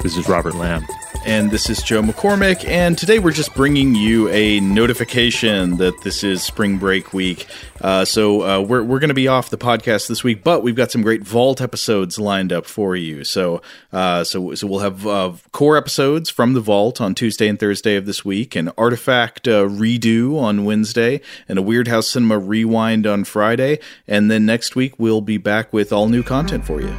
This is Robert Lamb. And this is Joe McCormick. And today we're just bringing you a notification that this is spring break week. Uh, so uh, we're, we're going to be off the podcast this week, but we've got some great Vault episodes lined up for you. So uh, so, so we'll have uh, core episodes from the Vault on Tuesday and Thursday of this week, an Artifact uh, redo on Wednesday, and a Weirdhouse Cinema rewind on Friday. And then next week we'll be back with all new content for you.